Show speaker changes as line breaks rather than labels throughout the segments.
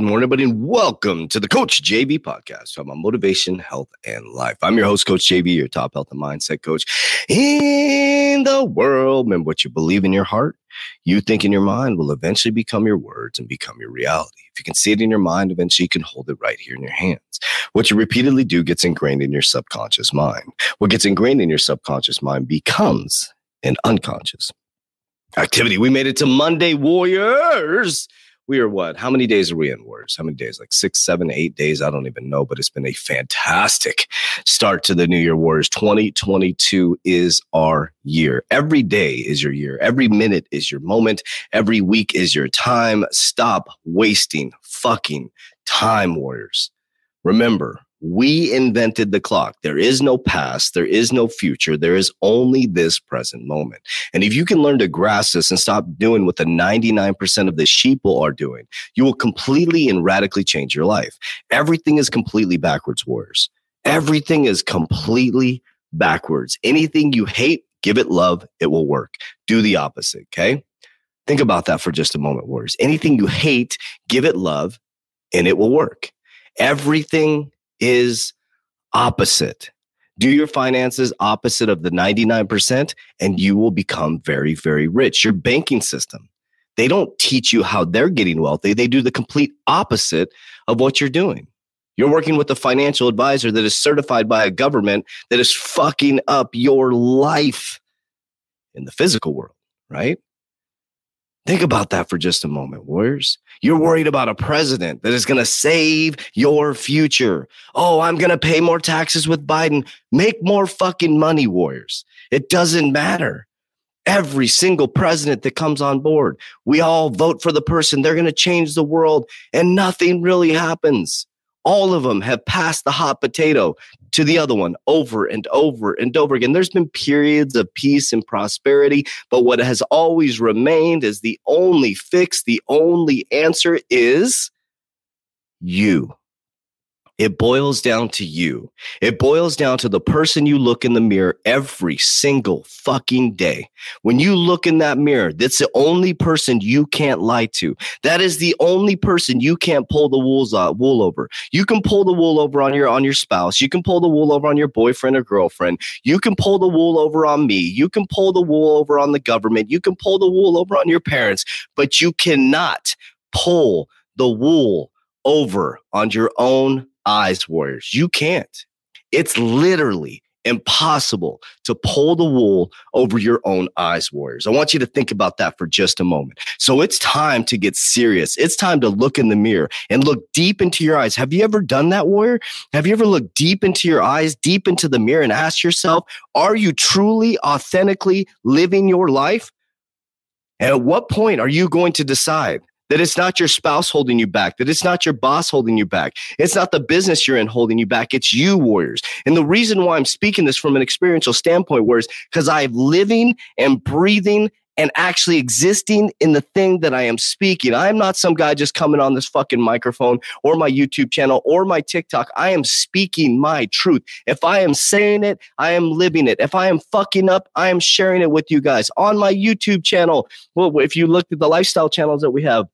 morning, everybody, and welcome to the Coach JV podcast about motivation, health, and life. I'm your host, Coach JV, your top health and mindset coach in the world. Remember what you believe in your heart, you think in your mind will eventually become your words and become your reality. If you can see it in your mind, eventually you can hold it right here in your hands. What you repeatedly do gets ingrained in your subconscious mind. What gets ingrained in your subconscious mind becomes an unconscious activity. We made it to Monday Warriors we are what? How many days are we in Warriors? How many days? Like six, seven, eight days? I don't even know, but it's been a fantastic start to the New Year Warriors. 2022 is our year. Every day is your year. Every minute is your moment. Every week is your time. Stop wasting fucking time, Warriors. Remember, we invented the clock. There is no past. There is no future. There is only this present moment. And if you can learn to grasp this and stop doing what the 99% of the sheeple are doing, you will completely and radically change your life. Everything is completely backwards, warriors. Everything is completely backwards. Anything you hate, give it love. It will work. Do the opposite. Okay. Think about that for just a moment, warriors. Anything you hate, give it love and it will work. Everything is opposite. Do your finances opposite of the 99%, and you will become very, very rich. Your banking system, they don't teach you how they're getting wealthy. They do the complete opposite of what you're doing. You're working with a financial advisor that is certified by a government that is fucking up your life in the physical world, right? Think about that for just a moment, warriors. You're worried about a president that is going to save your future. Oh, I'm going to pay more taxes with Biden. Make more fucking money, warriors. It doesn't matter. Every single president that comes on board, we all vote for the person. They're going to change the world and nothing really happens. All of them have passed the hot potato to the other one over and over and over again. There's been periods of peace and prosperity, but what has always remained is the only fix, the only answer is you. It boils down to you. It boils down to the person you look in the mirror every single fucking day. When you look in that mirror, that's the only person you can't lie to. That is the only person you can't pull the wool, uh, wool over. You can pull the wool over on your on your spouse. You can pull the wool over on your boyfriend or girlfriend. You can pull the wool over on me. You can pull the wool over on the government. You can pull the wool over on your parents, but you cannot pull the wool over on your own eyes, warriors. You can't. It's literally impossible to pull the wool over your own eyes, warriors. I want you to think about that for just a moment. So it's time to get serious. It's time to look in the mirror and look deep into your eyes. Have you ever done that, warrior? Have you ever looked deep into your eyes, deep into the mirror and asked yourself, are you truly, authentically living your life? And at what point are you going to decide that it's not your spouse holding you back, that it's not your boss holding you back. It's not the business you're in holding you back. It's you, warriors. And the reason why I'm speaking this from an experiential standpoint, warriors, because I'm living and breathing and actually existing in the thing that I am speaking. I am not some guy just coming on this fucking microphone or my YouTube channel or my TikTok. I am speaking my truth. If I am saying it, I am living it. If I am fucking up, I am sharing it with you guys on my YouTube channel. Well, if you look at the lifestyle channels that we have,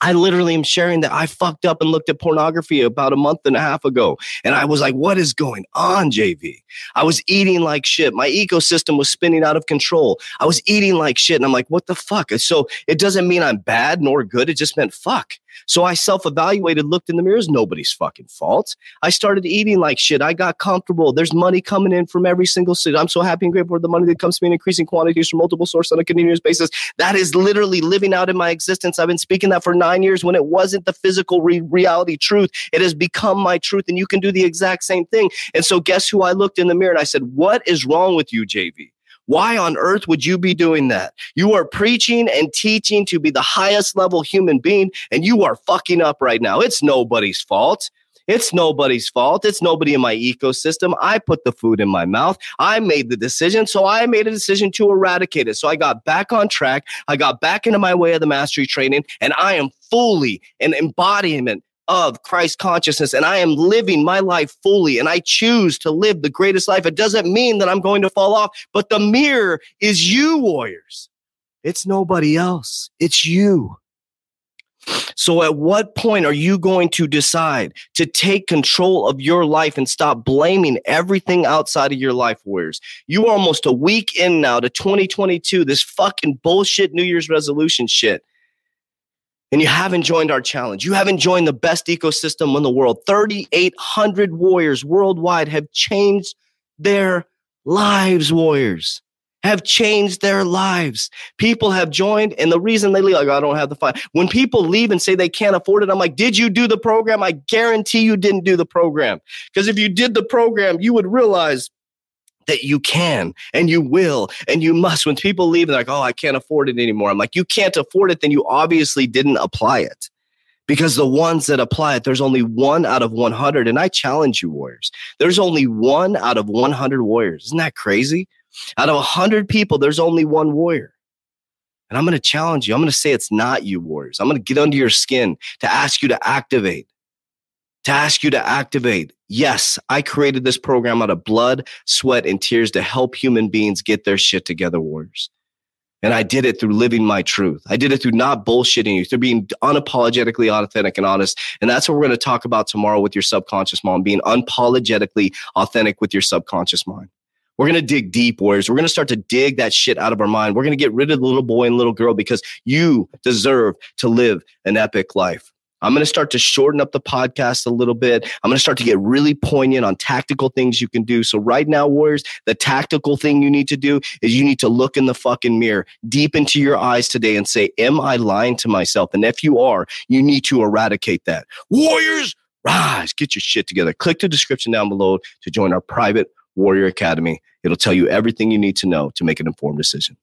I literally am sharing that I fucked up and looked at pornography about a month and a half ago. And I was like, what is going on, JV? I was eating like shit. My ecosystem was spinning out of control. I was eating like shit. And I'm like, what the fuck? So it doesn't mean I'm bad nor good. It just meant fuck. So I self evaluated, looked in the mirror, mirrors, nobody's fucking fault. I started eating like shit. I got comfortable. There's money coming in from every single city. I'm so happy and grateful for the money that comes to me in increasing quantities from multiple sources on a continuous basis. That is literally living out in my existence. I've been speaking that for nine years when it wasn't the physical re- reality truth. It has become my truth, and you can do the exact same thing. And so, guess who I looked in the mirror and I said, What is wrong with you, JV? Why on earth would you be doing that? You are preaching and teaching to be the highest level human being, and you are fucking up right now. It's nobody's fault. It's nobody's fault. It's nobody in my ecosystem. I put the food in my mouth. I made the decision. So I made a decision to eradicate it. So I got back on track. I got back into my way of the mastery training, and I am fully an embodiment of Christ consciousness and I am living my life fully and I choose to live the greatest life. It doesn't mean that I'm going to fall off, but the mirror is you, warriors. It's nobody else. It's you. So, at what point are you going to decide to take control of your life and stop blaming everything outside of your life, warriors? You are almost a week in now to 2022, this fucking bullshit New Year's resolution shit and you haven't joined our challenge, you haven't joined the best ecosystem in the world. 3,800 warriors worldwide have changed their lives, warriors have changed their lives. People have joined, and the reason they leave, like, I don't have the fun. When people leave and say they can't afford it, I'm like, did you do the program? I guarantee you didn't do the program. Because if you did the program, you would realize that you can and you will and you must. When people leave, they're like, oh, I can't afford it anymore. I'm like, you can't afford it, then you obviously didn't apply it. Because the ones that apply it, there's only one out of 100. And I challenge you, Warriors. There's only one out of 100 Warriors. Isn't that crazy? Out of 100 people, there's only one Warrior. And I'm going to challenge you. I'm going to say it's not you, Warriors. I'm going to get under your skin to ask you to activate to ask you to activate. Yes, I created this program out of blood, sweat, and tears to help human beings get their shit together, warriors. And I did it through living my truth. I did it through not bullshitting you, through being unapologetically authentic and honest. And that's what we're going to talk about tomorrow with your subconscious mind, being unapologetically authentic with your subconscious mind. We're going to dig deep, warriors. We're going to start to dig that shit out of our mind. We're going to get rid of the little boy and little girl because you deserve to live an epic life. I'm going to start to shorten up the podcast a little bit. I'm going to start to get really poignant on tactical things you can do. So, right now, Warriors, the tactical thing you need to do is you need to look in the fucking mirror deep into your eyes today and say, Am I lying to myself? And if you are, you need to eradicate that. Warriors, rise, get your shit together. Click the description down below to join our private Warrior Academy. It'll tell you everything you need to know to make an informed decision.